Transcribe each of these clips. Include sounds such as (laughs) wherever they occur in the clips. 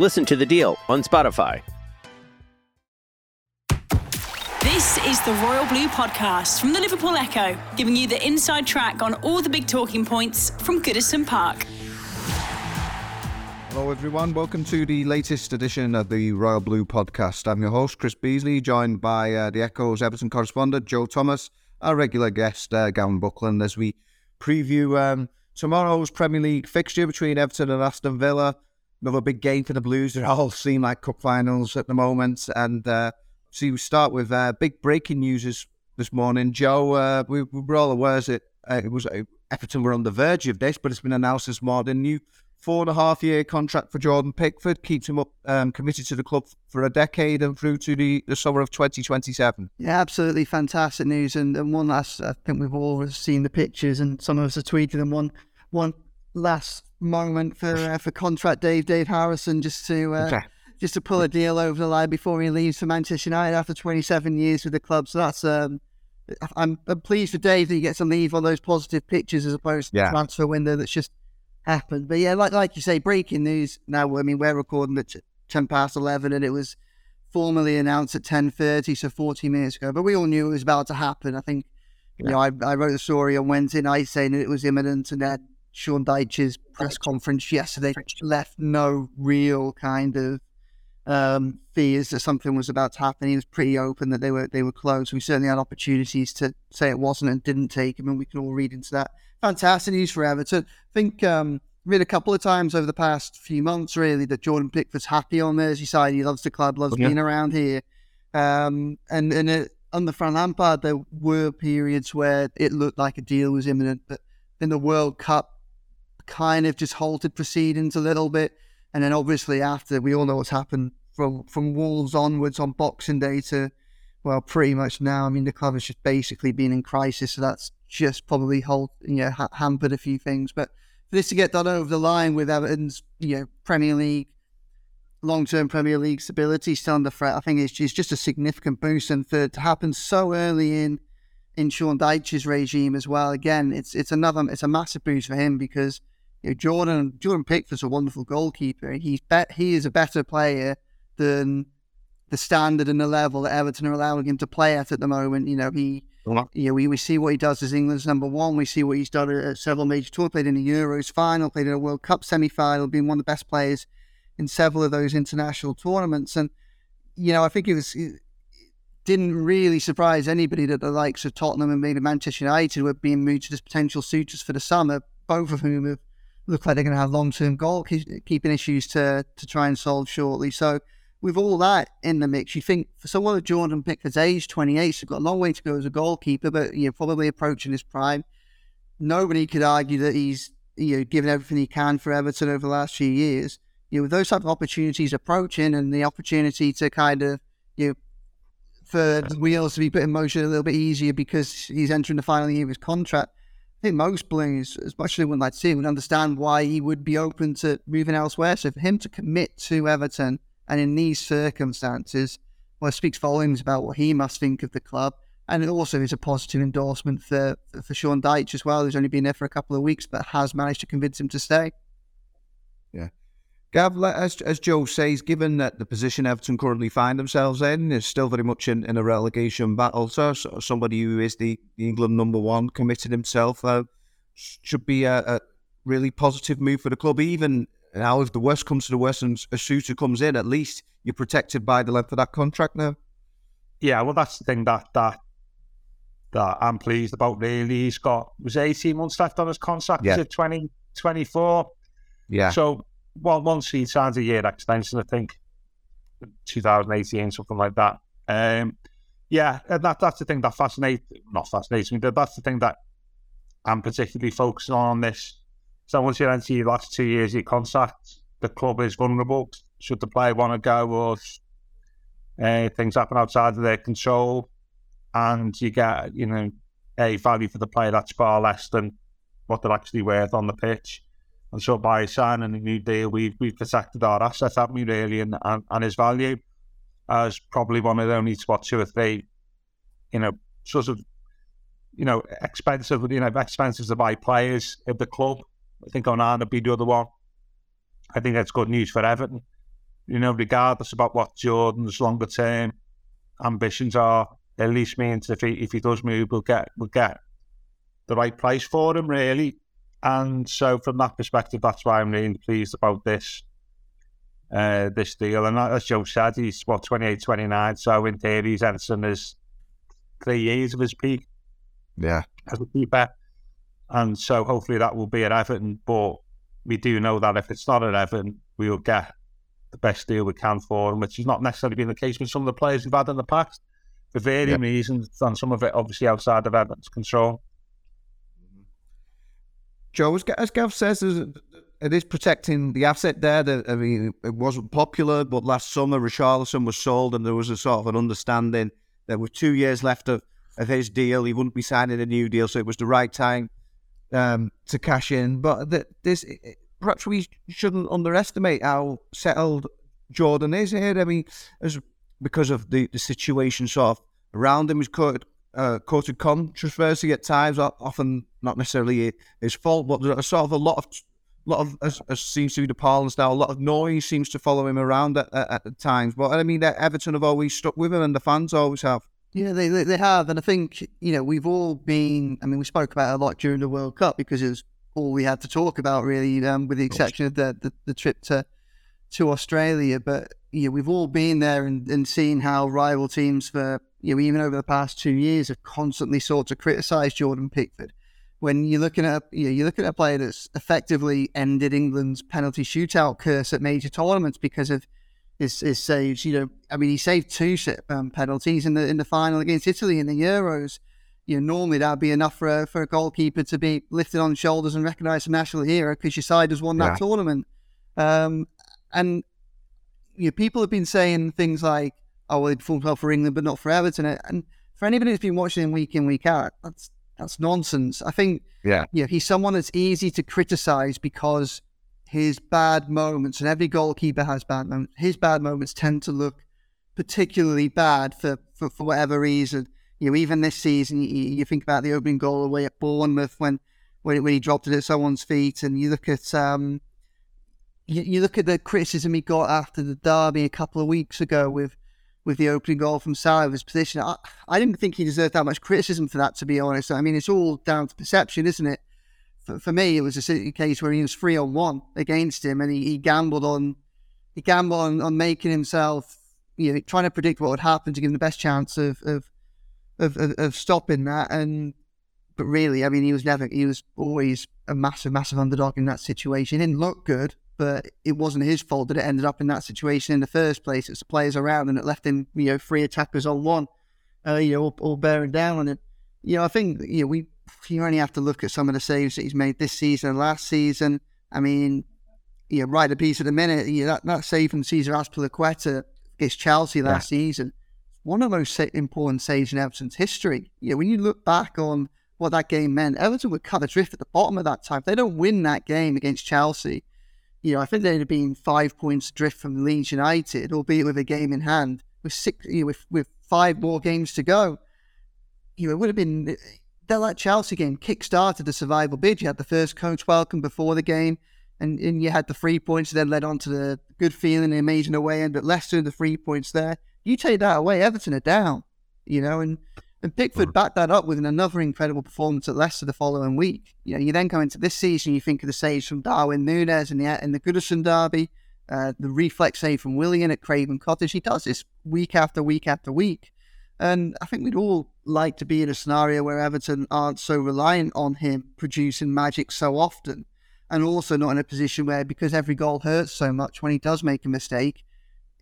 Listen to The Deal on Spotify. This is the Royal Blue Podcast from the Liverpool Echo, giving you the inside track on all the big talking points from Goodison Park. Hello, everyone. Welcome to the latest edition of the Royal Blue podcast. I'm your host, Chris Beesley, joined by uh, the Echo's Everton correspondent, Joe Thomas, our regular guest, uh, Gavin Buckland, as we preview um, tomorrow's Premier League fixture between Everton and Aston Villa. Another big game for the Blues. They all seem like cup finals at the moment. And uh, see, we start with uh, big breaking news this, this morning. Joe, uh, we, we were all aware that uh, it was uh, Everton were on the verge of this, but it's been announced this morning. New four and a half year contract for Jordan Pickford keeps him up um, committed to the club for a decade and through to the, the summer of 2027. Yeah, absolutely fantastic news, and, and one last. I think we've all seen the pictures, and some of us have tweeted them. One, one last moment for uh, for contract Dave Dave Harrison, just to uh, Okay. just to pull a deal over the line before he leaves for Manchester United after 27 years with the club. So that's um, I'm, I'm pleased for Dave that he gets to leave on those positive pictures as opposed to Yeah. the transfer window that's just happened. But yeah, like like you say, breaking news. Now, I mean, we're recording at 10 past 11, and it was formally announced at 10.30, so 40 minutes ago. But we all knew it was about to happen. I think, you know, I, I wrote a story on Wednesday night saying it was imminent, and then Sean Dyche's press conference yesterday left no real kind of um, fears that something was about to happen. He was pretty open that they were they were close. We certainly had opportunities to say it wasn't and didn't take him, and we can all read into that. Fantastic news for Everton. I think um, read a couple of times over the past few months, really, that Jordan Pickford's happy on Merseyside. He loves the club, loves Yeah. being around here. Um, and and it, under Frank Lampard, there were periods where it looked like a deal was imminent, but in the World Cup kind of just halted proceedings a little bit. And then obviously after, we all know what's happened from from Wolves onwards on Boxing Day to, well, pretty much now. I mean, the club has just basically been in crisis, so that's just probably hold, you know, ha- hampered a few things. But for this to get done over the line with Everton's, you know, Premier League, long-term Premier League stability still under threat, I think it's, it's just a significant boost. And for it to happen so early in in Sean Dyche's regime as well, again, it's it's another it's a massive boost for him because you know, Jordan Jordan Pickford's a wonderful goalkeeper. He's bet he is a better player than the standard and the level that Everton are allowing him to play at at the moment. You know, he uh-huh. you know, we, we see what he does as England's number one. We see what he's done at, at several major tours, played in the Euros final, played in a World Cup semi final, been one of the best players in several of those international tournaments. And, you know, I think it was it didn't really surprise anybody that the likes of Tottenham and maybe Manchester United were being mooted as potential suitors for the summer, both of whom have look like they're going to have long-term goalkeeping issues to to try and solve shortly. So with all that in the mix, you think for someone of Jordan Pickford's age, 28, so got a long way to go as a goalkeeper, but you know probably approaching his prime. Nobody could argue that he's you know given everything he can for Everton over the last few years. You know, with those type of opportunities approaching and the opportunity to kind of you know for the wheels to be put in motion a little bit easier because he's entering the final year of his contract. I think most as much as they wouldn't like see him, would understand why he would be open to moving elsewhere. So for him to commit to Everton and in these circumstances, well, speaks volumes about what he must think of the club. And it also is a positive endorsement for, for Sean Dyche as well, who's only been there for a couple of weeks, but has managed to convince him to stay. Yeah. Gav, as, as Joe says, given that the position Everton currently find themselves in is still very much in, in a relegation battle, so, so somebody who is the, the England number one committed himself uh, should be a, a really positive move for the club, even now if the worst comes to the worst and a suitor comes in, at least you're protected by the length of that contract now. Yeah, well, that's the thing that that that I'm pleased about. Really, he's got was 18 months left on his contract. Yeah. Is it 2024? Yeah. So, well, once he signs a year extension, I think 2018, something like that. Um, yeah, and that that's the thing that fascinates, not fascinates me, but that's the thing that I'm particularly focusing on this. So once you enter your last two years of your contract, the club is vulnerable. Should the player want to go or uh, things happen outside of their control, and you get, you know, a value for the player that's far less than what they're actually worth on the pitch. And so by signing a new deal, we've we've protected our assets, haven't we, really, and, and, and his value as probably one of the only what two or three, you know, sort of, you know, expensive, you know, expensive to buy players at the club. I think Onana would be the other one. I think that's good news for Everton. You know, regardless about what Jordan's longer term ambitions are, at least means if he if he does move, we'll get we'll get the right price for him, really. And so, from that perspective, that's why I'm really pleased about this uh, this deal. And as Joe said, he's what 28, 29. So in theory, he's entering his three years of his peak. Yeah, as a keeper. And so hopefully that will be at Everton. But we do know that if it's not at Everton, we will get the best deal we can for him, which has not necessarily been the case with some of the players we've had in the past for varying yep. reasons, and some of it obviously outside of Everton's control. Joe, as, Gav says, it is protecting the asset there. That, I mean, it wasn't popular, but last summer Richarlison was sold, and there was a sort of an understanding that with two years left of, of his deal, he wouldn't be signing a new deal, so it was the right time um, to cash in. But this, perhaps we shouldn't underestimate how settled Jordan is here. I mean, as because of the, the situation sort of around him, he's uh, quoted controversy at times, often not necessarily his fault, but there's sort of a lot of lot of as, as seems to be the parlance now. A lot of noise seems to follow him around at, at, at times. But I mean, Everton have always stuck with him, and the fans always have. Yeah, they, they, they have, and I think you know we've all been. I mean, we spoke about it a lot during the World Cup because it was all we had to talk about, really, um, with the exception of the, the, the trip to to Australia. But you know, we've all been there and, and seen how rival teams for you know even over the past two years have constantly sought to criticise Jordan Pickford when you're looking at you know, you're looking at a player that's effectively ended England's penalty shootout curse at major tournaments because of his, his saves. You know, I mean, he saved two um, penalties in the in the final against Italy in the Euros. You know, normally that'd be enough for a, for a goalkeeper to be lifted on shoulders and recognised as a national hero because your side has won that yeah. tournament. Um, and you know, people have been saying things like, "Oh, well, he performed well for England, but not for Everton." And for anybody who's been watching him week in week out, that's that's nonsense. I think yeah, yeah, he's someone that's easy to criticize because his bad moments, and every goalkeeper has bad moments. His bad moments tend to look particularly bad for, for, for whatever reason. You know, even this season, you, you, think about the opening goal away at Bournemouth when when, when he dropped it at someone's feet, and you look at um, you, you look at the criticism he got after the derby a couple of weeks ago with with the opening goal from Salah's position. I, I didn't think he deserved that much criticism for that, to be honest. I mean, it's all down to perception, isn't it? For, for me, it was a case where he was three on one against him, and he, he gambled on he gambled on, on making himself, you know, trying to predict what would happen to give him the best chance of of, of, of, of stopping that. And but really, I mean, he was never he was always a massive, massive underdog in that situation. He didn't look good, but it wasn't his fault that it ended up in that situation in the first place. It's the players around and it left him, you know, three attackers on one, uh, you know, all, all, bearing down on it. You know, I think, you know, we, you only have to look at some of the saves that he's made this season and last season. I mean, you know, right a piece of the minute, you know, that, that save from Cesar Azpilicueta against Chelsea last yeah. season, one of the most important saves in Everton's history. You know, when you look back on what that game meant, Everton would cut adrift at the bottom of that time. If they don't win that game against Chelsea, you know, I think they'd have been five points adrift from Leeds United, albeit with a game in hand, with six, you know, with with five more games to go. You know, it would have been eh, that like Chelsea game kick-started the survival bid. You had the first coach welcome before the game, and, and you had the three points, then led on to the good feeling, the amazing away end. But Leicester, the three points there, you take that away, Everton are down. You know, and And Pickford backed that up with another incredible performance at Leicester the following week. You know, you then go into this season, you think of the saves from Darwin Núñez in the in the Goodison derby, uh, the reflex save from Willian at Craven Cottage. He does this week after week after week. And I think we'd all like to be in a scenario where Everton aren't so reliant on him producing magic so often. And also not in a position where, because every goal hurts so much when he does make a mistake,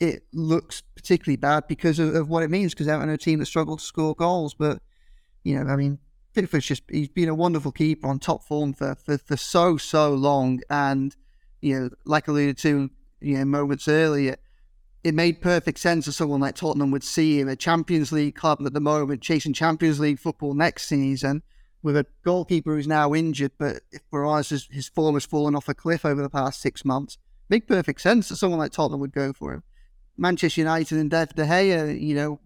it looks particularly bad because of, of what it means. Because Everton are a team that struggled to score goals. But, you know, I mean, Pickford's just, he's been a wonderful keeper on top form for, for, for so, so long. And, you know, like alluded to, you know, moments earlier, it made perfect sense that someone like Tottenham would see him a Champions League club at the moment chasing Champions League football next season with a goalkeeper who's now injured, but if for us his, his form has fallen off a cliff over the past six months, make perfect sense that someone like Tottenham would go for him. Manchester United and David De Gea, you know,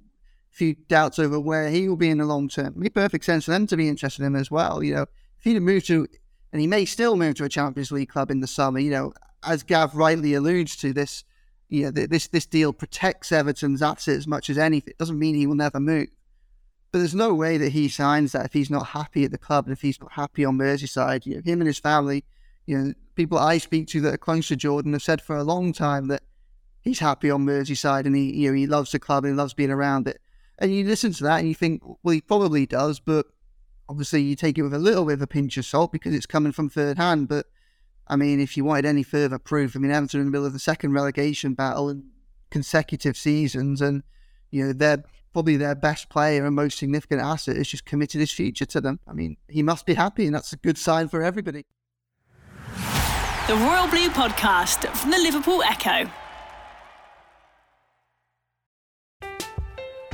a few doubts over where he will be in the long term. It Make perfect sense for them to be interested in him as well. You know, if he'd moved to, and he may still move to a Champions League club in the summer, you know, as Gav rightly alludes to, this you know, this this deal protects Everton's assets as much as anything. It doesn't mean he will never move. But there's no way that he signs that if he's not happy at the club and if he's not happy on Merseyside. You know, him and his family, you know, people I speak to that are close to Jordan have said for a long time that he's happy on Merseyside and he, you know, he loves the club and he loves being around it. And you listen to that and you think, well, he probably does, but obviously you take it with a little bit of a pinch of salt because it's coming from third hand. But I mean, if you wanted any further proof, I mean, Everton in the middle of the second relegation battle in consecutive seasons, and you know they're probably their best player and most significant asset has just committed his future to them. I mean, he must be happy, and that's a good sign for everybody. The Royal Blue Podcast from the Liverpool Echo.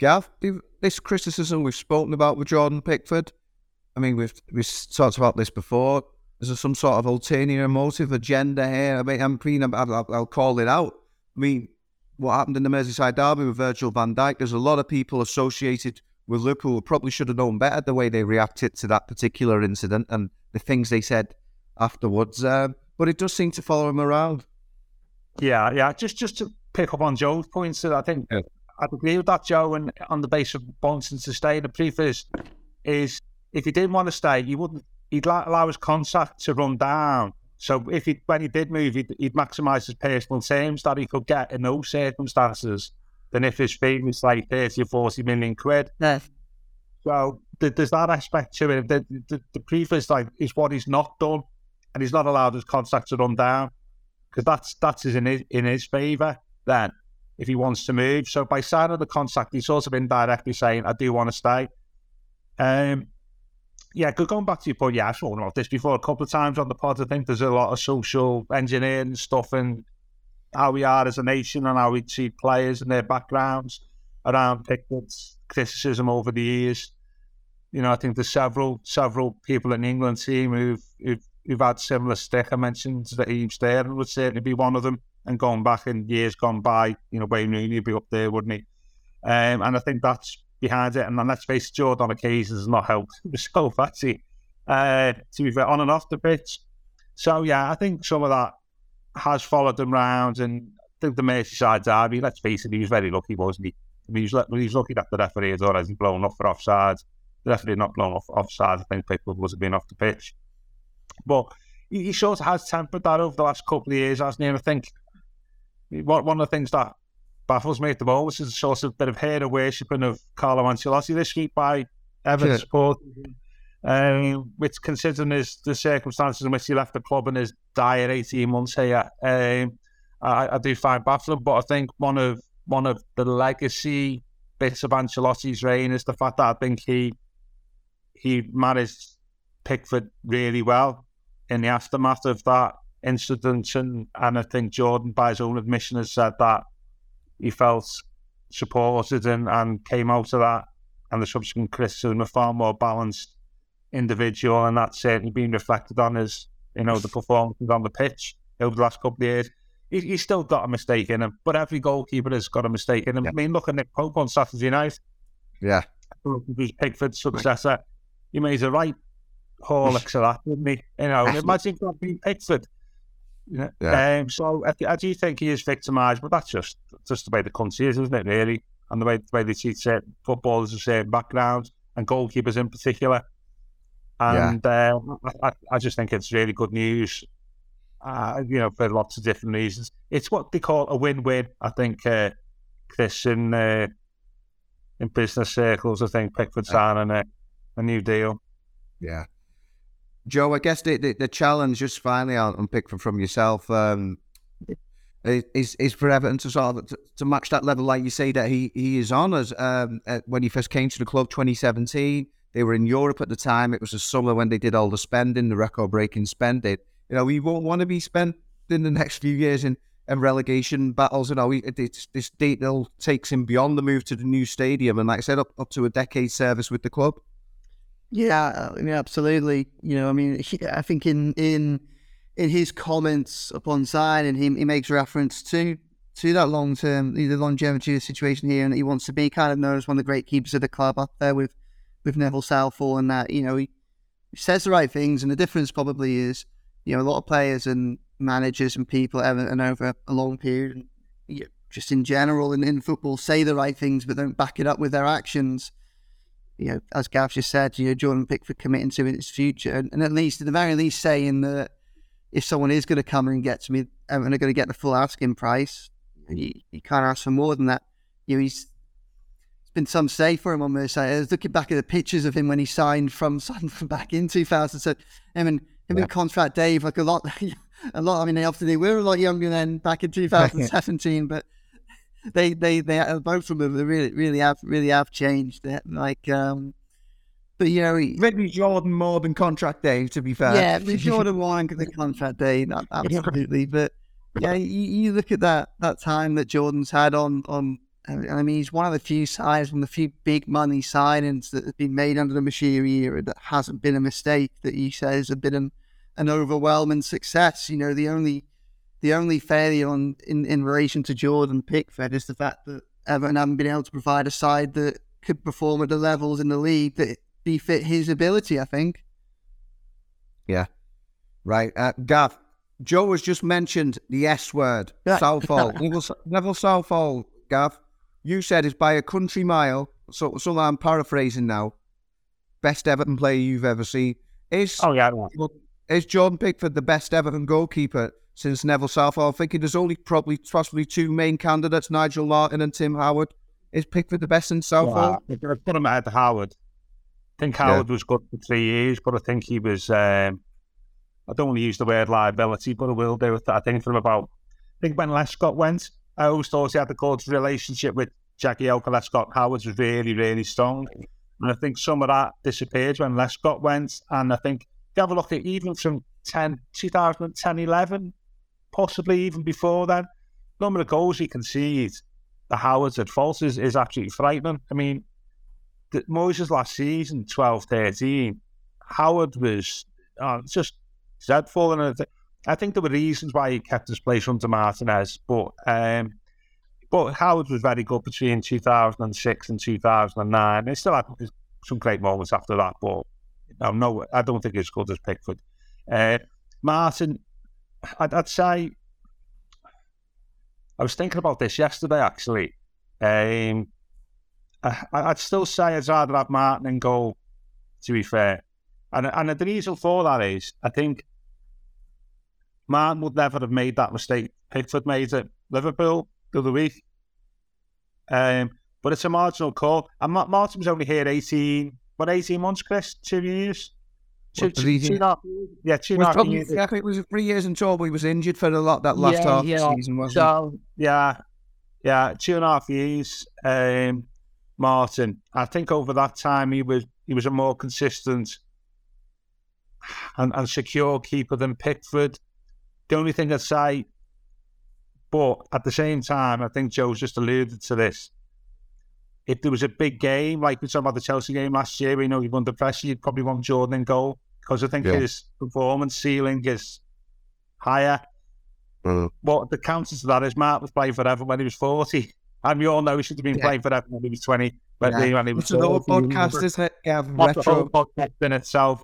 Gav, this criticism we've spoken about with Jordan Pickford, I mean, we've we've talked about this before. Is there some sort of ulterior motive, agenda here? I mean, I'm pretty, I'll, I'll, call it out. I mean, what happened in the Merseyside derby with Virgil van Dijk, there's a lot of people associated with Liverpool who probably should have known better the way they reacted to that particular incident and the things they said afterwards. Um, but it does seem to follow him around. Yeah, yeah. Just just to pick up on Joe's points, I think Yeah. I'd agree with that, Joe. And on the basis of wanting to stay, the proof is is if he didn't want to stay, he wouldn't. He'd allow his contract to run down. So if he when he did move, he'd, he'd maximise his personal terms that he could get in those circumstances. Than if his fee was like thirty or forty million quid. Yeah. So th- there's that aspect to it. The, the, the proof is like is what he's not done, and he's not allowed his contract to run down because that's that's in his in his favour. Then if he wants to move, so by signing the contract, he's sort of indirectly saying, "I do want to stay." Um, yeah, go- going back to your point, yeah, I've spoken about this before a couple of times on the pod. I think there's a lot of social engineering stuff and how we are as a nation and how we treat players and their backgrounds around Pickford's criticism over the years. You know, I think there's several several people in the England team who've who've, who've had similar stick. I mentioned that Eve Sterling would certainly be one of them. And going back in years gone by, you know, Wayne Rooney would be up there, wouldn't he? Um, and I think that's behind it. And then let's face it, Jordan on occasions has not helped (laughs) himself, actually, uh, to be fair, on and off the pitch. So, yeah, I think some of that has followed them round. And I think the Merseyside derby, let's face it, he was very lucky, wasn't he? I mean, he, was, he was lucky that the referee had already blown off for offside. The referee not blown off offside. I think people was been off the pitch. But he, he sort of has tempered that over the last couple of years, hasn't he? And I think one, one of the things that baffles me at the moment is a sort of bit of hero worshipping of Carlo Ancelotti this week by Everton Sure. Um, which, considering his, the circumstances in which he left the club and his dire 18 months here, um, I, I do find baffling. But I think one of one of the legacy bits of Ancelotti's reign is the fact that I think he he managed Pickford really well in the aftermath of that incident, and, and I think Jordan, by his own admission, has said that he felt supported and, and came out of that and the subsequent criticism a far more balanced individual, and that's certainly been reflected on his, you know, the (laughs) performances on the pitch over the last couple of years. He, he's still got a mistake in him, but every goalkeeper has got a mistake in him. Yeah. I mean, look at Nick Pope on Saturday night. Yeah. Who's Pickford's successor. He made a right (laughs) Horlicks of that, didn't he? You know, imagine that being Pickford. Yeah. Um, so I, I, do think he is victimised, but that's just just the way the country is, isn't it? Really, and the way the way they treat certain footballers of certain backgrounds and goalkeepers in particular. And yeah. uh, I, I, just think it's really good news. Uh, you know, for lots of different reasons. It's what they call a win-win. I think uh, Chris in uh, in business circles, I think Pickford signing a, a new deal. Yeah. Joe, I guess the, the, the challenge just finally on Pickford from yourself um, is is for Everton to sort of to, to, match that level, like you say that he he is on as um, when he first came to the club, 2017. They were in Europe at the time. It was the summer when they did all the spending, the record-breaking spending. You know, he won't want to be spent in the next few years in, in relegation battles. You know, he, this deal takes him beyond the move to the new stadium, and like I said, up up to a decade service with the club. Yeah, mean, absolutely. You know, I mean, he, I think in in in his comments upon signing, he he makes reference to to that long term, the longevity of the situation here, and he wants to be kind of known as one of the great keepers of the club up there with with Neville Southall, and that you know he, says the right things, and the difference probably is you know a lot of players and managers and people ever and over a long period, just in general and in football, say the right things but don't back it up with their actions you know, as Gav just said, you know, Jordan Pickford committing to its future, and, and, at least, at the very least, saying that if someone is going to come and get to me and they're going to get the full asking price, you, you can't ask for more than that. You know, he's it's been some say for him on this. I was looking back at the pictures of him when he signed from (laughs) Sunderland back in 2000. So, I mean, him yeah. in contract Dave, like a lot, (laughs) a lot. I mean, obviously they were a lot younger than back in (laughs) 2017, but they they they uh, both of them they really really have really have changed. It. Like, um, but you know, he, maybe Jordan more than contract day. To be fair, yeah, (laughs) Jordan more than the contract day, absolutely. but yeah, you, you, look at that that time that Jordan's had on on. I mean, he's one of the few sides, one of the few big money signings that have been made under the Moshiri era that hasn't been a mistake. That he says have been an, an overwhelming success. You know, the only the only failure on in, in relation to Jordan Pickford is the fact that Everton haven't been able to provide a side that could perform at the levels in the league that befit his ability, I think. Yeah. Right. Uh, Gav, Joe has just mentioned the S word, Southall. Neville, Neville Southall, Gav, you said is by a country mile, so, so I'm paraphrasing now, best Everton player you've ever seen. Is, oh, yeah. Is Jordan Pickford the best Everton goalkeeper since Neville Southall. I think there's only probably possibly two main candidates, Nigel Martyn and Tim Howard. Is Pickford the best in Southall? Yeah, I put him ahead of Howard. I think Howard yeah. was good for three years, but I think he was. Um, I don't want to use the word liability, but I will do it. I think from about. I think when Lescott went, I always thought he had the close relationship with Jagielka Lescott. Howard was really, really strong. And I think some of that disappeared when Lescott went. And I think, have a look at even from 10, 2010, 11, possibly even before then. Number of goals he concedes, the Howards at false is, is absolutely frightening. I mean, the, Moyes' last season, 12 13, Howard was uh, just dreadful. And I think there were reasons why he kept his place under Martinez, but um, but Howard was very good between 2006 and 2009. He still had some great moments after that, but no, I don't think he's good as Pickford. Uh, Martyn, I'd, I'd say I was thinking about this yesterday actually. Um, I, would still say I'd rather have Martyn and goal. To be fair, and and the reason for that is I think Martyn would never have made that mistake. Pickford made it. Liverpool the other week. Um, but it's a marginal call. And Martin was only here 18, what, 18 months, Chris? Two years? Two, two, two, two, yeah, two and a half years. Yeah, it was three years in total. But he was injured for a lot that last yeah, half yeah. season, wasn't so, he? Yeah, yeah, two and a half years. Um, Martyn, I think over that time he was he was a more consistent and, and secure keeper than Pickford. The only thing I'd say, but at the same time, I think Joe's just alluded to this. If there was a big game, like we talked about the Chelsea game last year, we know he won the pressure, you'd probably want Jordan in goal because I think yeah. his performance ceiling is higher. Mm. What the counter to that is Mark was playing forever when he was 40. (laughs) And we all know he should have been yeah. playing forever when he was 20. But yeah. when he was it's an old podcast, isn't it? Yeah, retro. The whole podcast in itself.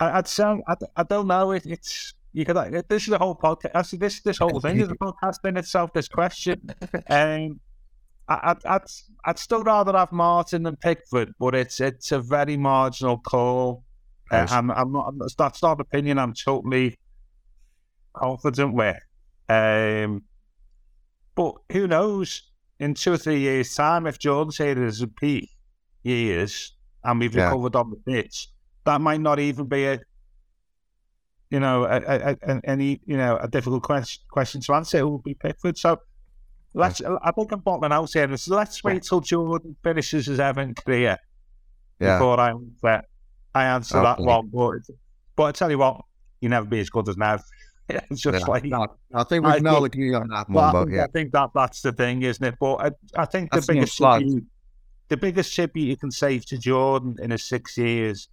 I, would say, I, I don't know. It, it's you could. This is the whole podcast. Actually, this this whole thing is a podcast in itself. This question, um, I, I'd, I'd I'd still rather have Martyn than Pickford, but it's it's a very marginal call. Uh, I'm, I'm not. That's not opinion. I'm totally confident with. Um, but who knows? In two or three years' time, if Jordan's here is a peak years and we've yeah. recovered on the pitch, that might not even be a you know a, a, a, any you know a difficult question question to answer. It will be Pickford. So let's. Yeah. I think I'm bottling out here. So let's wait yeah. till Jordan finishes his Everton career yeah. before I uh, I answer okay. that one. But but I tell you what, you never be as good as now. (laughs) it's just yeah, like no, I think we can all agree on that one. But, yeah. I think that that's the thing, isn't it? But I, I think the biggest tribute, the biggest tribute you can save to Jordan in his six years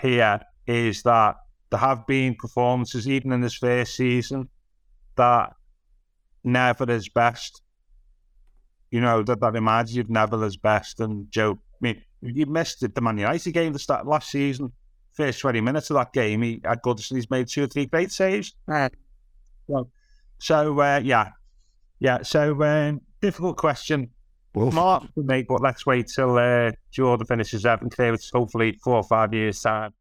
here is that there have been performances, even in his first season, that never his best. You know that that reminds you of Neville's best and Joe. I mean, you missed it. The Man United game the start last season first 20 minutes of that game, he had Goodison, he's made two or three great saves. Right. Well, so, uh, yeah. Yeah, so um, difficult question. Oof. Mark to make, but let's wait till uh, Jordan finishes up and clear it's hopefully four or five years' time.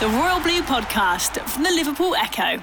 The Royal Blue Podcast from the Liverpool Echo.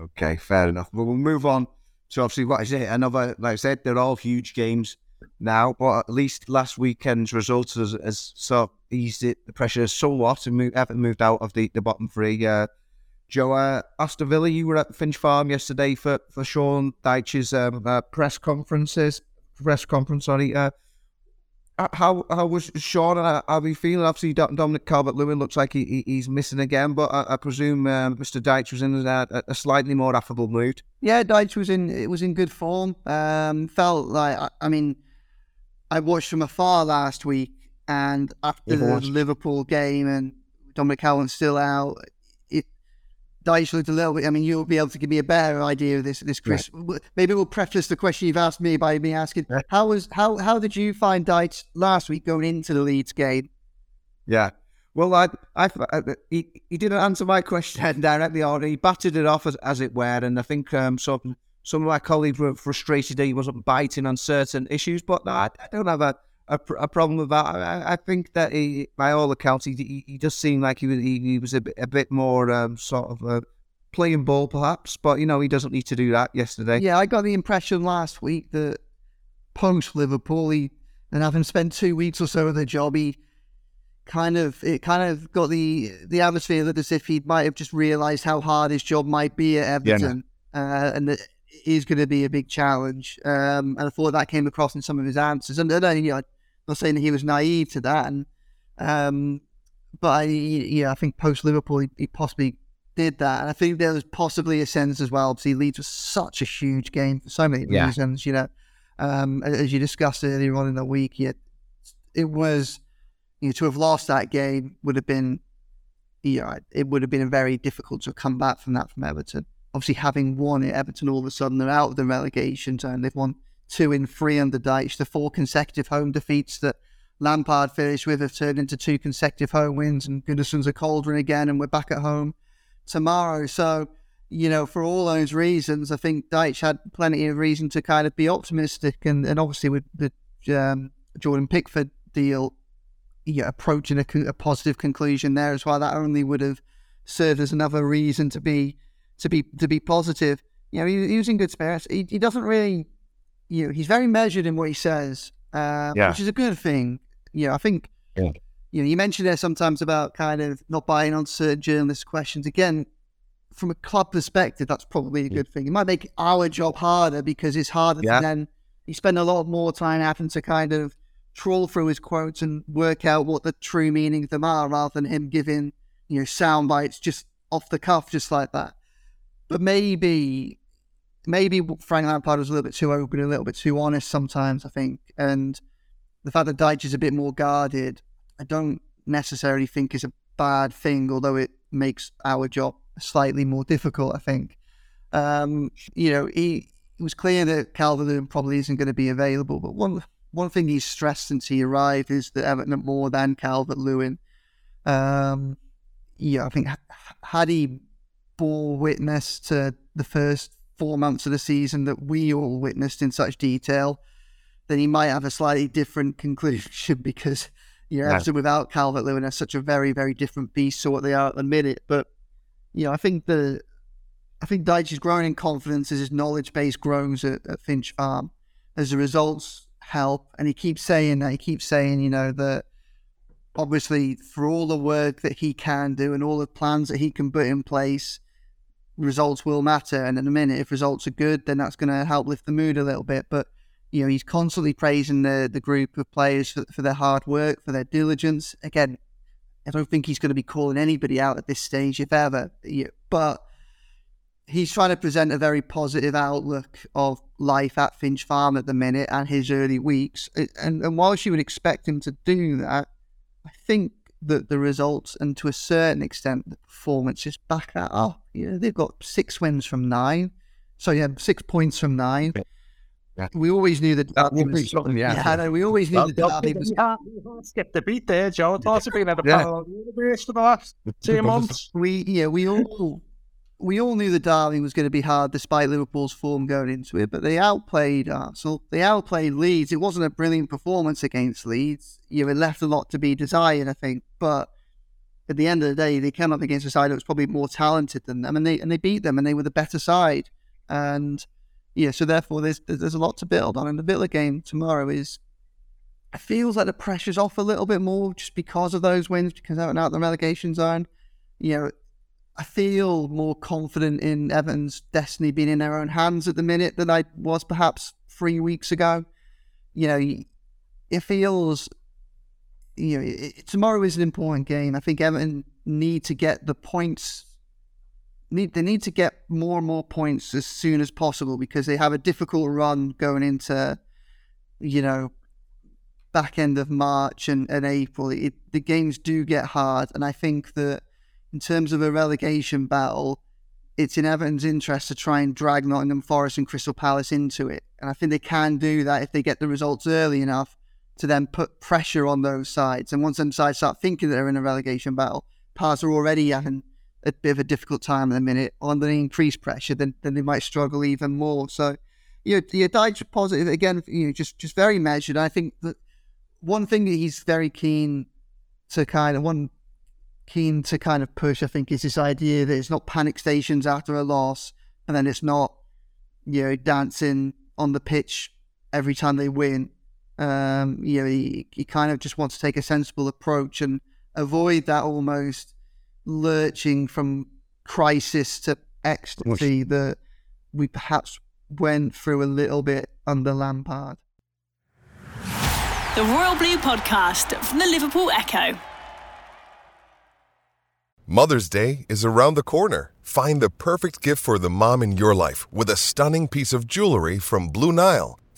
Okay, fair enough. But we'll move on to obviously what is it? Another, like I said, they're all huge games now, but at least last weekend's results has, has sort of eased it, the pressure somewhat and Everton moved out of the, the bottom three. Uh, Joe, uh, Aston Villa, you were at Finch Farm yesterday for, for Sean Dyche's um, uh, press conferences, press conference, sorry. Uh how how was Sean and how are we feeling? Obviously, Dominic Calvert Lewin looks like he, he, he's missing again, but I, I presume um, Mr. Dyche was in a, a, slightly more affable mood. Yeah, Dyche was in it was in good form. Um, felt like I, I mean, I watched from afar last week, and after the Liverpool game and Dominic Calvert still out, Dyche looked a little bit. I mean, you'll be able to give me a better idea of this, this Chris. Right. Maybe we'll preface the question you've asked me by me asking, yeah. how was how how did you find Dyche last week going into the Leeds game? Yeah. Well, I, I, he, he didn't answer my (laughs) question directly, or he batted it off as, as it were, and I think um, of some of my colleagues were frustrated that he wasn't biting on certain issues, but no, I, I don't have a, a, a, problem with that. I, I think that he, by all accounts, he, he, he does seem like he was, he, he was a, bit, a bit more um, sort of uh, playing ball, perhaps, but you know, he doesn't need to do that yesterday. Yeah, I got the impression last week that post Liverpool, he, and having spent two weeks or so of the job, he kind of it kind of got the the atmosphere that as if he might have just realised how hard his job might be at Everton, yeah, uh, and that is going to be a big challenge. Um, and I thought that came across in some of his answers. And, and you know, not saying that he was naive to that. And um, but I, yeah, I think post Liverpool, he, he, possibly did that. And I think there was possibly a sense as well. See, Leeds was such a huge game for so many yeah. reasons. You know, um, as you discussed earlier on in the week, yet it was you know to have lost that game would have been. Yeah, it would have been very difficult to come back from that from Everton obviously having won at Everton all of a sudden they're out of the relegation zone. They've won two in three under Dyche. The four consecutive home defeats that Lampard finished with have turned into two consecutive home wins, and Goodison's a cauldron again, and we're back at home tomorrow. So, you know, for all those reasons, I think Dyche had plenty of reason to kind of be optimistic, and, and obviously with the um, Jordan Pickford deal, yeah, approaching a, a positive conclusion there as well. That only would have served as another reason to be to be to be positive. you know, he, he was in good spirits. He, he doesn't really, you know, he's very measured in what he says, uh, Yeah. which is a good thing. You know, I think, Yeah. you know, you mentioned there sometimes about kind of not buying on certain journalist questions. Again, from a club perspective, that's probably a good thing. It might make our job harder because it's harder Yeah. to then you spend a lot more time having to kind of trawl through his quotes and work out what the true meaning of them are rather than him giving, you know, sound bites just off the cuff, just like that. But maybe, maybe Frank Lampard was a little bit too open, a little bit too honest sometimes, I think. And the fact that Dyche is a bit more guarded, I don't necessarily think is a bad thing, although it makes our job slightly more difficult, I think. Um, you know, he it was clear that Calvert-Lewin probably isn't going to be available, but one one thing he's stressed since he arrived is that Everton more than Calvert-Lewin. Um, yeah, I think had he bore witness to the first four months of the season that we all witnessed in such detail, then he might have a slightly different conclusion (laughs) because you know, Yeah. Everton without Calvert Lewin are such a very, very different beast to what they are at the minute. But you know, I think the I think Dyche is growing in confidence as his knowledge base grows at, at Finch Farm, as the results help, and he keeps saying that he keeps saying, you know, that obviously for all the work that he can do and all the plans that he can put in place, results will matter. And in a minute, if results are good, then that's going to help lift the mood a little bit. But you know, he's constantly praising the the group of players for, for their hard work, for their diligence. Again, I don't think he's going to be calling anybody out at this stage, if ever. But he's trying to present a very positive outlook of life at Finch Farm at the minute and his early weeks. And, and whilst you would expect him to do that, I think that the results and to a certain extent the performances back that up. You know, they've got six wins from nine. So yeah, six points from nine. We always knew that. That would be was- something, yeah. I know. We always knew Well, that Derby was Skip the beat there, Joe. It's also been at (laughs) a Yeah. parallel universe for the last two (laughs) months. We yeah, we all we all knew that Derby was going to be hard despite Liverpool's form going into it, but they outplayed Arsenal. They outplayed Leeds. It wasn't a brilliant performance against Leeds. You know, it left a lot to be desired, I think. But at the end of the day, they came up against a side that was probably more talented than them, and they and they beat them, and they were the better side. And yeah, so therefore, there's there's a lot to build on. And the Villa game tomorrow is it feels like the pressure's off a little bit more just because of those wins, because out of the relegation zone. You know, I feel more confident in Everton's destiny being in their own hands at the minute than I was perhaps three weeks ago. You know, it feels, you know, it, tomorrow is an important game. I think Everton need to get the points. Need they need to get more and more points as soon as possible because they have a difficult run going into, you know, back end of March and, and April. It, the games do get hard, and I think that in terms of a relegation battle, it's in Everton's interest to try and drag Nottingham Forest and Crystal Palace into it. And I think they can do that if they get the results early enough to then put pressure on those sides. And once them sides start thinking that they're in a relegation battle, Palace are already having a bit of a difficult time at the minute. Under the increased pressure, then, then they might struggle even more. So, you know, your Dyche positive, again, you know, just, just very measured. I think that one thing that he's very keen to kind of, one keen to kind of push, I think, is this idea that it's not panic stations after a loss, and then it's not, you know, dancing on the pitch every time they win. Um, you know, he, he kind of just wants to take a sensible approach and avoid that almost lurching from crisis to ecstasy that we perhaps went through a little bit under Lampard. The Royal Blue Podcast from the Liverpool Echo. Mother's Day is around the corner. Find the perfect gift for the mom in your life with a stunning piece of jewelry from Blue Nile.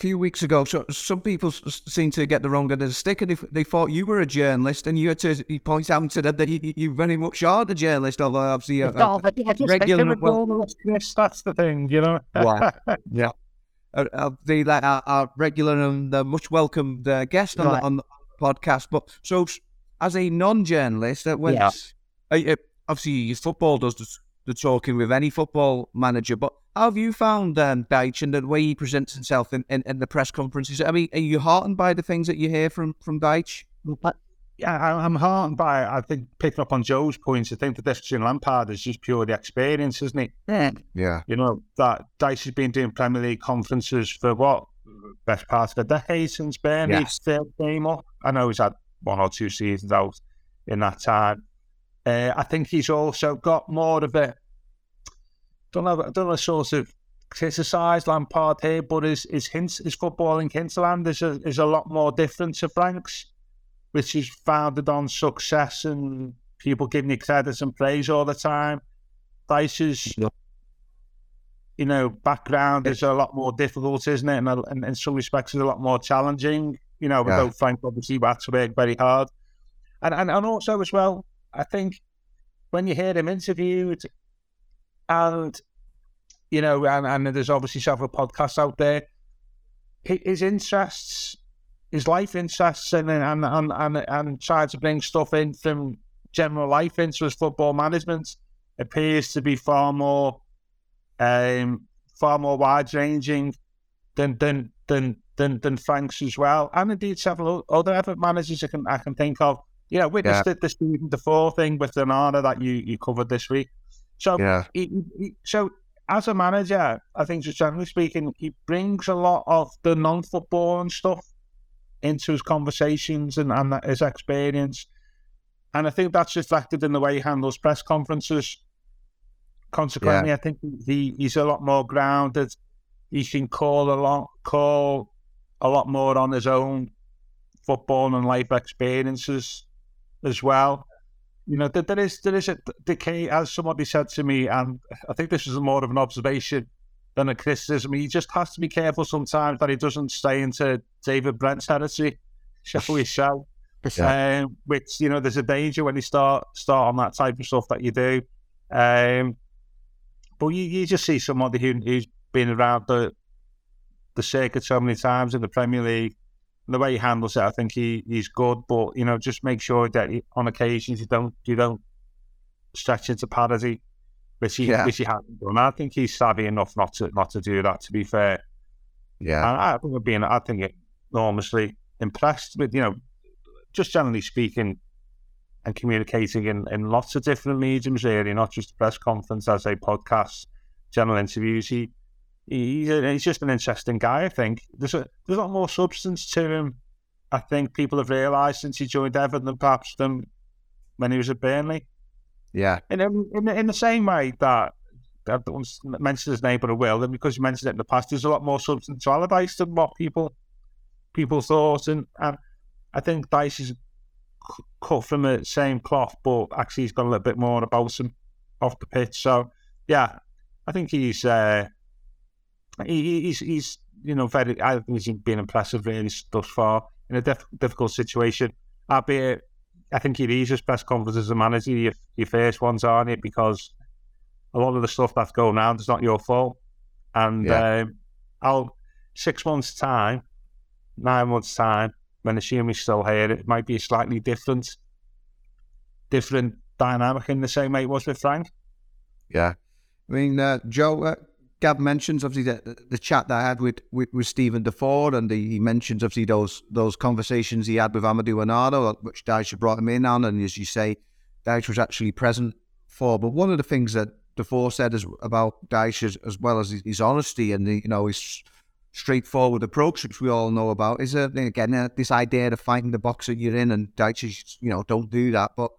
few weeks ago, so, some people s- seem to get the wrong end of the stick, and they, they thought you were a journalist, and you had to point out to them that you, you very much are the journalist, although obviously a, a, but I just regular. well, well, that's the thing, you know. (laughs) Wow. yeah. uh, uh, the like our, our regular and uh, much welcomed uh, guest on, Right. the, on the podcast. But so, as a non-journalist, uh, when Yeah. obviously your football does the, the talking with any football manager, but how have you found um, Dyche and the way he presents himself in, in, in the press conferences? I mean, are you heartened by the things that you hear from from Dyche? Yeah, I- I'm heartened by. I think picking up on Joe's points, I think the difference in Lampard is just purely experience, isn't it? Yeah. Yeah. You know that Dyche has been doing Premier League conferences for what best part of a decade since Burnley Yes. first came up. I know he's had one or two seasons out in that time. Uh, I think he's also got more of a don't know, I don't know, sort of criticise Lampard here, but his his hints, his footballing hinterland is a, is a lot more different to Frank's, which is founded on success and people giving you credit and praise all the time. Dyche's, you know, background is a lot more difficult, isn't it? And, and in some respects, is a lot more challenging. You know, Yeah. without Frank, obviously, we had to work very hard. And, and and also as well, I think when you hear him interviewed, and you know, and, and there's obviously several podcasts out there. His interests, his life interests, and and and and, and trying to bring stuff in from general life into his football management appears to be far more, um, far more wide ranging than than than than than Frank's as well, and indeed several other other managers I can I can think of. You know, witness Yeah. the, the Steven Defour thing with Onana that you you covered this week. So Yeah. he, he- so as a manager, I think just generally speaking, he brings a lot of the non-football and stuff into his conversations and, and his experience. And I think that's reflected in the way he handles press conferences. Consequently, I think he, he's a lot more grounded. He can call a lot call a lot more on his own football and life experiences as well. You know, there, there is there is a decay, as somebody said to me, and I think this is more of an observation than a criticism. He just has to be careful sometimes that he doesn't stay into David Brent's territory, shall we (laughs) say? Yeah. Um, which you know, there's a danger when you start start on that type of stuff that you do. Um, but you, you just see somebody who, who's been around the the circuit so many times in the Premier League. The way he handles it, I think he, he's good. But you know, just make sure that he, on occasions you don't you don't stretch into parody, which he Yeah. which he hasn't done. I think he's savvy enough not to not to do that. To be fair, Yeah. and I think we're being I think enormously impressed with you know just generally speaking and communicating in, in lots of different mediums really, not just press conference as a podcast, general interviews. He he's, a, he's just an interesting guy. I think there's a there's a lot more substance to him. I think people have realised since he joined Everton than perhaps than when he was at Burnley. Yeah. In in, in the same way that I don't mention his name, but I will, and because you mentioned it in the past, there's a lot more substance to Allardyce than what people people thought, and, and I think Dyche is c- cut from the same cloth, but actually he's got a little bit more about him off the pitch. So yeah, I think he's uh, he, he- he's he's you know very. I think he's been impressive really thus far in a diff- difficult situation. Albeit, I think he needs his press conference as a manager. Your, your first ones aren't it because a lot of the stuff that's going on is not your fault. And Yeah. um, I'll six months time, nine months time, when the assuming he's still here, it might be a slightly different, different dynamic in the same way it was with Frank. Yeah. I mean, uh, Joe, uh, Gav mentions obviously the, the chat that I had with, with, with Steven Defour, and he mentions obviously those those conversations he had with Amadou Onana, which Dyche brought him in on, and as you say, Dyche was actually present for. But one of the things that Defour said is about Dyche, as, well as his, his honesty and the, you know his straightforward approach, which we all know about, is uh, again uh, this idea of fighting the box that you're in, and Dyche is you know don't do that, but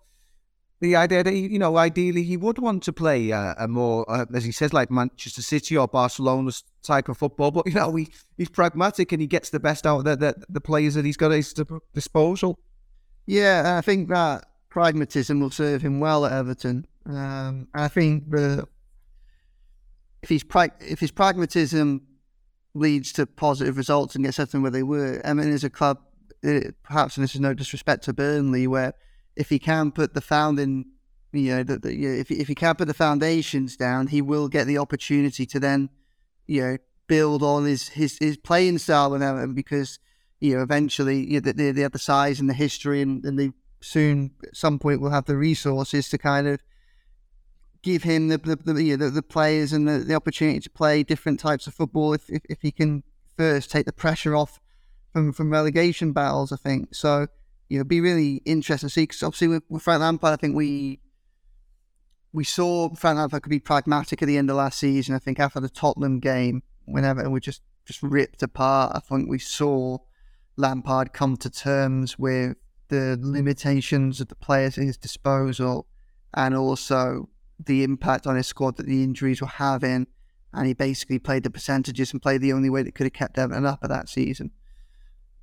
the idea that you know, ideally he would want to play uh, a more, uh, as he says, like Manchester City or Barcelona type of football. But you know, he, he's pragmatic and he gets the best out of the, the, the players that he's got at his disposal. Yeah, I think that pragmatism will serve him well at Everton. Um, I think the if he's pra- if his pragmatism leads to positive results and gets Everton where they were, I mean, is a club. uh perhaps, and this is no disrespect to Burnley, where if he can put the founding, you know, the, the, you know, if if he can put the foundations down, he will get the opportunity to then, you know, build on his his, his playing style and everything because you know eventually you know, they, they have the size and the history and, and they soon at some point will have the resources to kind of give him the the, the, you know, the, the players and the, the opportunity to play different types of football if, if, if he can first take the pressure off from from relegation battles I think. So you know be really interesting to see because obviously with, with Frank Lampard I think we we saw Frank Lampard could be pragmatic at the end of last season I think after the Tottenham game whenever we just just ripped apart I think we saw Lampard come to terms with the limitations of the players at his disposal and also the impact on his squad that the injuries were having. And he basically played the percentages and played the only way that could have kept Everton up at that season.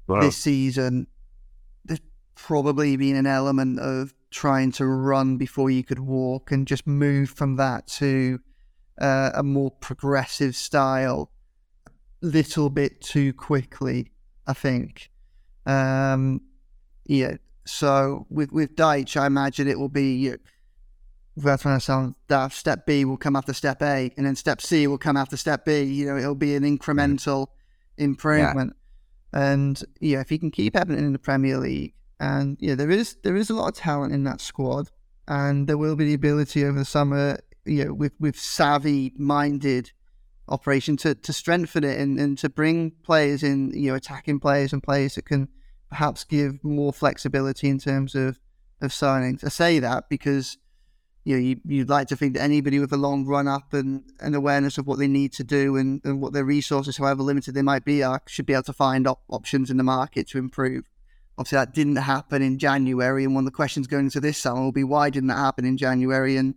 Wow. This season, probably been an element of trying to run before you could walk and just move from that to uh, a more progressive style little bit too quickly, I think. Um, yeah. So with with Dyche, I imagine it will be. Without trying to sound daft, step B will come after step A, and then step C will come after step B. You know, it'll be an incremental improvement. Yeah. And yeah, if he can keep happening in the Premier League, and yeah, there is there is a lot of talent in that squad, and there will be the ability over the summer, you know, with with savvy minded operation to to strengthen it and, and to bring players in, you know, attacking players and players that can perhaps give more flexibility in terms of of signings. I say that because you know, you, you'd like to think that anybody with a long run up and an awareness of what they need to do and, and what their resources, however limited they might be, are, should be able to find op- options in the market to improve. Obviously, that didn't happen in January, and one of the questions going into this summer will be why didn't that happen in January? And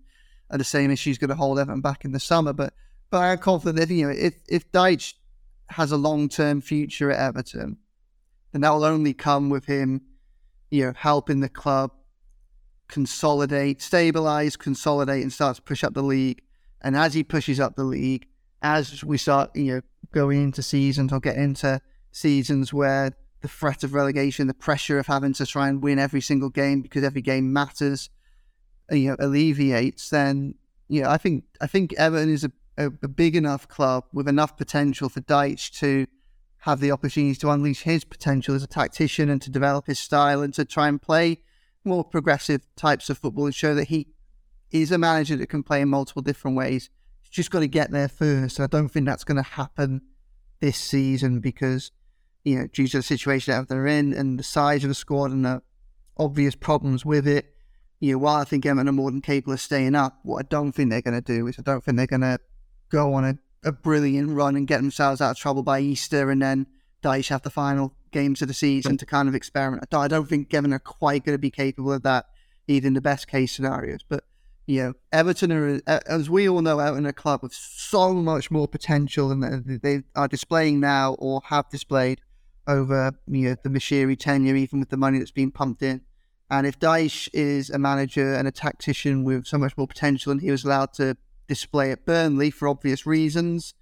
the same issues going to hold Everton back in the summer? But but I'm confident that you know if if Dyche has a long term future at Everton, then that will only come with him, you know, helping the club consolidate, stabilize, consolidate, and start to push up the league. And as he pushes up the league, as we start, you know, going into seasons or get into seasons where the threat of relegation, the pressure of having to try and win every single game because every game matters, uh, you know, alleviates, then you know, I think I think Everton is a, a, a big enough club with enough potential for Dyche to have the opportunities to unleash his potential as a tactician and to develop his style and to try and play more progressive types of football and show that he is a manager that can play in multiple different ways. He's just got to get there first. I don't think that's going to happen this season because, you know, due to the situation that they're in and the size of the squad and the obvious problems with it, you know, while I think Everton are more than capable of staying up, what I don't think they're going to do is I don't think they're going to go on a a brilliant run and get themselves out of trouble by Easter and then Dyche have the final games of the season to kind of experiment. I don't think Kevin are quite going to be capable of that, even in the best case scenarios. But, you know, Everton are, as we all know, out in a club with so much more potential than they are displaying now or have displayed over you know, the Moshiri tenure, even with the money that's been pumped in. And if Dyche is a manager and a tactician with so much more potential and he was allowed to display at Burnley for obvious reasons.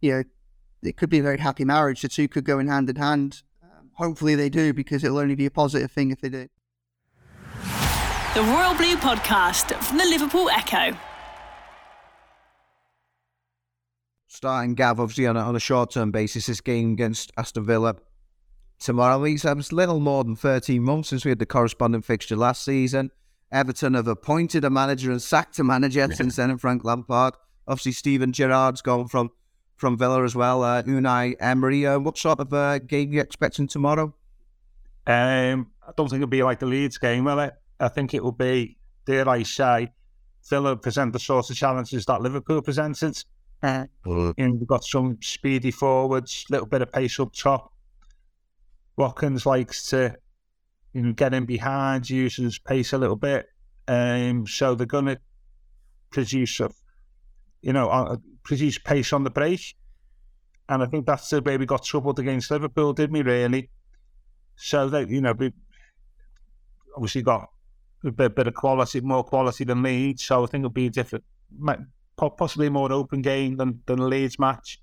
You know, it could be a very happy marriage. The two could go in hand in hand. Um, hopefully they do because it'll only be a positive thing if they do. The Royal Blue Podcast from the Liverpool Echo. Starting Gav, obviously, on a, on a short term basis, this game against Aston Villa tomorrow. It's a little more than 13 months since we had the corresponding fixture last season. Everton have appointed a manager and sacked a manager yeah. since then, and Frank Lampard. Obviously, Steven Gerrard's gone from from Villa as well. Uh, Unai Emery. Uh, what sort of uh, game are you expecting tomorrow? Um, I don't think it'll be like the Leeds game, will it? I think it will be, dare I say, Villa present the sorts of challenges that Liverpool presented. Uh, mm. we've got some speedy forwards, little bit of pace up top. Watkins likes to you know, get in behind, use his pace a little bit. Um, so they're going to produce, a, you know, produce pace on the break. And I think that's the way we got troubled against Liverpool, didn't we, really? So that, you know, we obviously got a bit, bit of quality, more quality than Leeds. So I think it'll be a different, possibly more open game than, than Leeds match.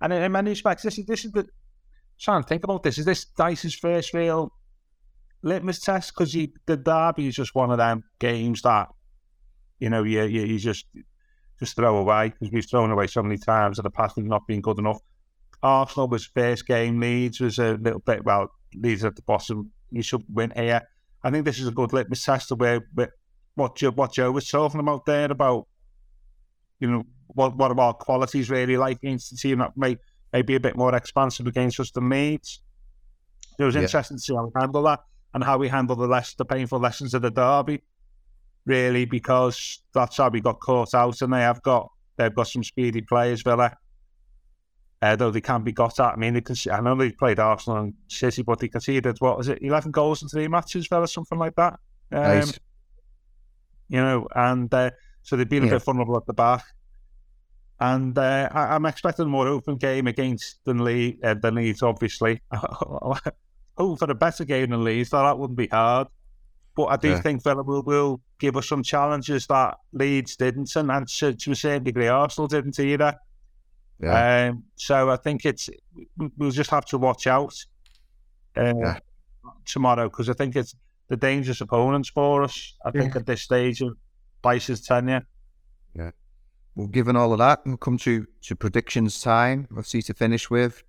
And in many respects, this is, this is the, trying to think about this, is this Dyche's first real litmus test because the derby is just one of them games that you know you you, you just just throw away because we've thrown away so many times in the past and not been good enough. Arsenal was first game. Leeds was a little bit well. Leeds at the bottom. You should win here. I think this is a good litmus test of where, where what Joe, what Joe was talking about there about you know what what are our qualities really like against the team that may maybe a bit more expansive against us than Leeds. It was yeah. interesting to see how we handle that and how we handle the less the painful lessons of the derby. Really, because that's how we got caught out, and they have got they've got some speedy players, Villa. Uh, though they can't be got at. I mean, they can. I know they played Arsenal and City, but they conceded what was it, eleven goals in three matches, Villa, something like that. Um, nice. You know, and uh, so they've been a yeah. bit vulnerable at the back. And uh, I, am expecting a more open game against than, Lee, uh, than Leeds, obviously. Hope (laughs) for a better game than Leeds, so that wouldn't be hard. But I do yeah. think Villa will, will give us some challenges that Leeds didn't, and, and to, to a certain degree, Arsenal didn't either. Yeah. Um, so I think it's we'll just have to watch out uh, yeah. tomorrow because I think it's the dangerous opponents for us. I think at this stage of Dyche's tenure. Yeah. Well, given all of that, we'll come to, to predictions time. Let's see to finish with.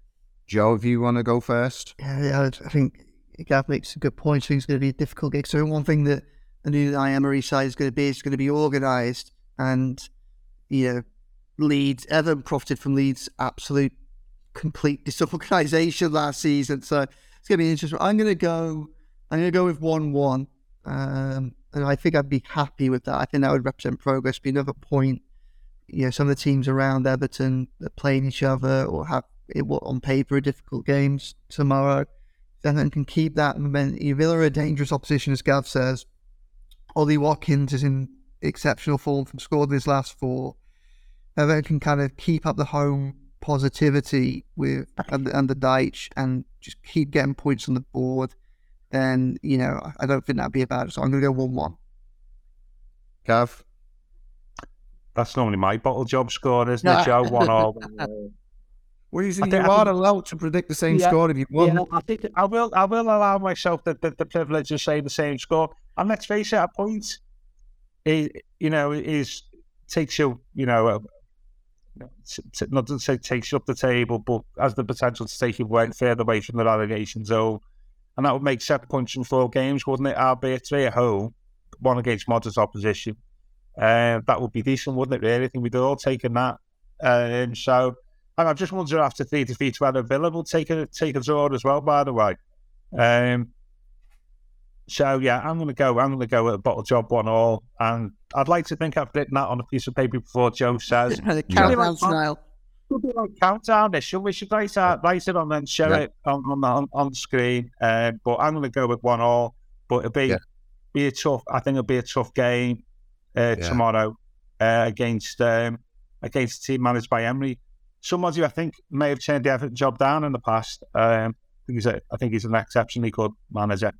Joe, if you want to go first. Yeah, I think Gav makes a good point. So it's going to be a difficult game. So one thing that the new Emery side is going to be is going to be organised and, you know, Leeds, Everton profited from Leeds' absolute complete disorganisation last season. So it's going to be interesting. I'm going to go, I'm going to go with 1 1. Um, and I think I'd be happy with that. I think that would represent progress, be another point you know some of the teams around Everton that playing each other or have it on paper difficult games tomorrow. Then they can keep that momentum. Villa are a dangerous opposition, as Gav says. Ollie Watkins is in exceptional form from scored his last four. Everton can kind of keep up the home positivity with under, under Dyche and just keep getting points on the board. Then you know I don't think that'd be a bad. So I'm going to go one-one. Gav. That's normally my bottle job score, isn't it, Joe? One all. (laughs) Well, you, you are allowed to predict the same yeah, score if you want. Yeah, I think I will. I will allow myself the, the, the privilege of saying the same score. And let's face it, a point, it, you know, is takes you, you know, uh, not to say takes you up the table, but has the potential to take you further away from the relegation zone. And that would make seven points in four games, wouldn't it? Albeit three at home, one against modest opposition. Uh, that would be decent, wouldn't it? Really, I think we'd all taken that. Um, so, and I just wonder after three defeats whether Villa will take a take a draw as well. By the way, um, so yeah, I'm going to go. I'm going to go with a bottle job one all, and I'd like to think I've written that on a piece of paper before Joe says. (laughs) the countdown style. Should be like countdown. This should we should write, uh, write it on and show yeah. it on on, on, on the screen. Uh, but I'm going to go with one all. But it'll be yeah. be a tough. I think it'll be a tough game uh, yeah. tomorrow uh, against um, against a team managed by Emery. Someone who I think may have turned the Everton job down in the past. Um, I think he's a, I think he's an exceptionally good manager.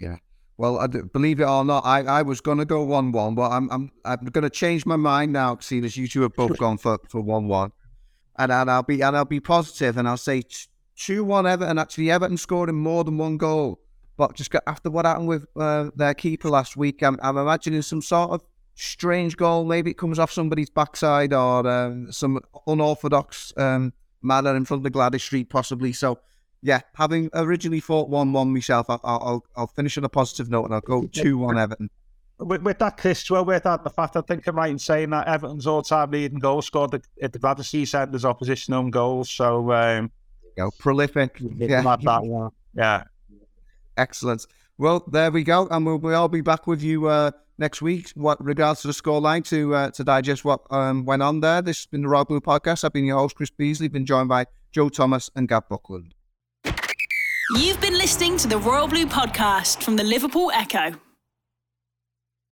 Yeah. Well, I believe it or not, I, I was going to go one one, but I'm I'm I'm going to change my mind now, seeing as you two have both gone for for one one, and, and I'll be and I'll be positive, and I'll say two one Everton. Actually, Everton scored in more than one goal. But just after what happened with uh, their keeper last week, I'm, I'm, imagining some sort of strange goal. Maybe it comes off somebody's backside or um, some unorthodox um, manner in front of the Gwladys Street, possibly. So, yeah, having originally thought 1 1 myself, I'll, I'll, I'll finish on a positive note and I'll go 2 1 Everton. With, with, that, Chris, well, with that, the fact I think I'm right in saying that Everton's all time leading goal scored at, at the Gwladys Centre's opposition own goals. So, um, go prolific. Yeah. That, yeah. yeah. Excellent. Well, there we go, and we'll, we'll all be back with you uh, next week. What regards to the scoreline to uh, to digest what um, went on there. This has been the Royal Blue Podcast. I've been your host, Chris Beesley. Been joined by Joe Thomas and Gav Buckland. You've been listening to the Royal Blue Podcast from the Liverpool Echo.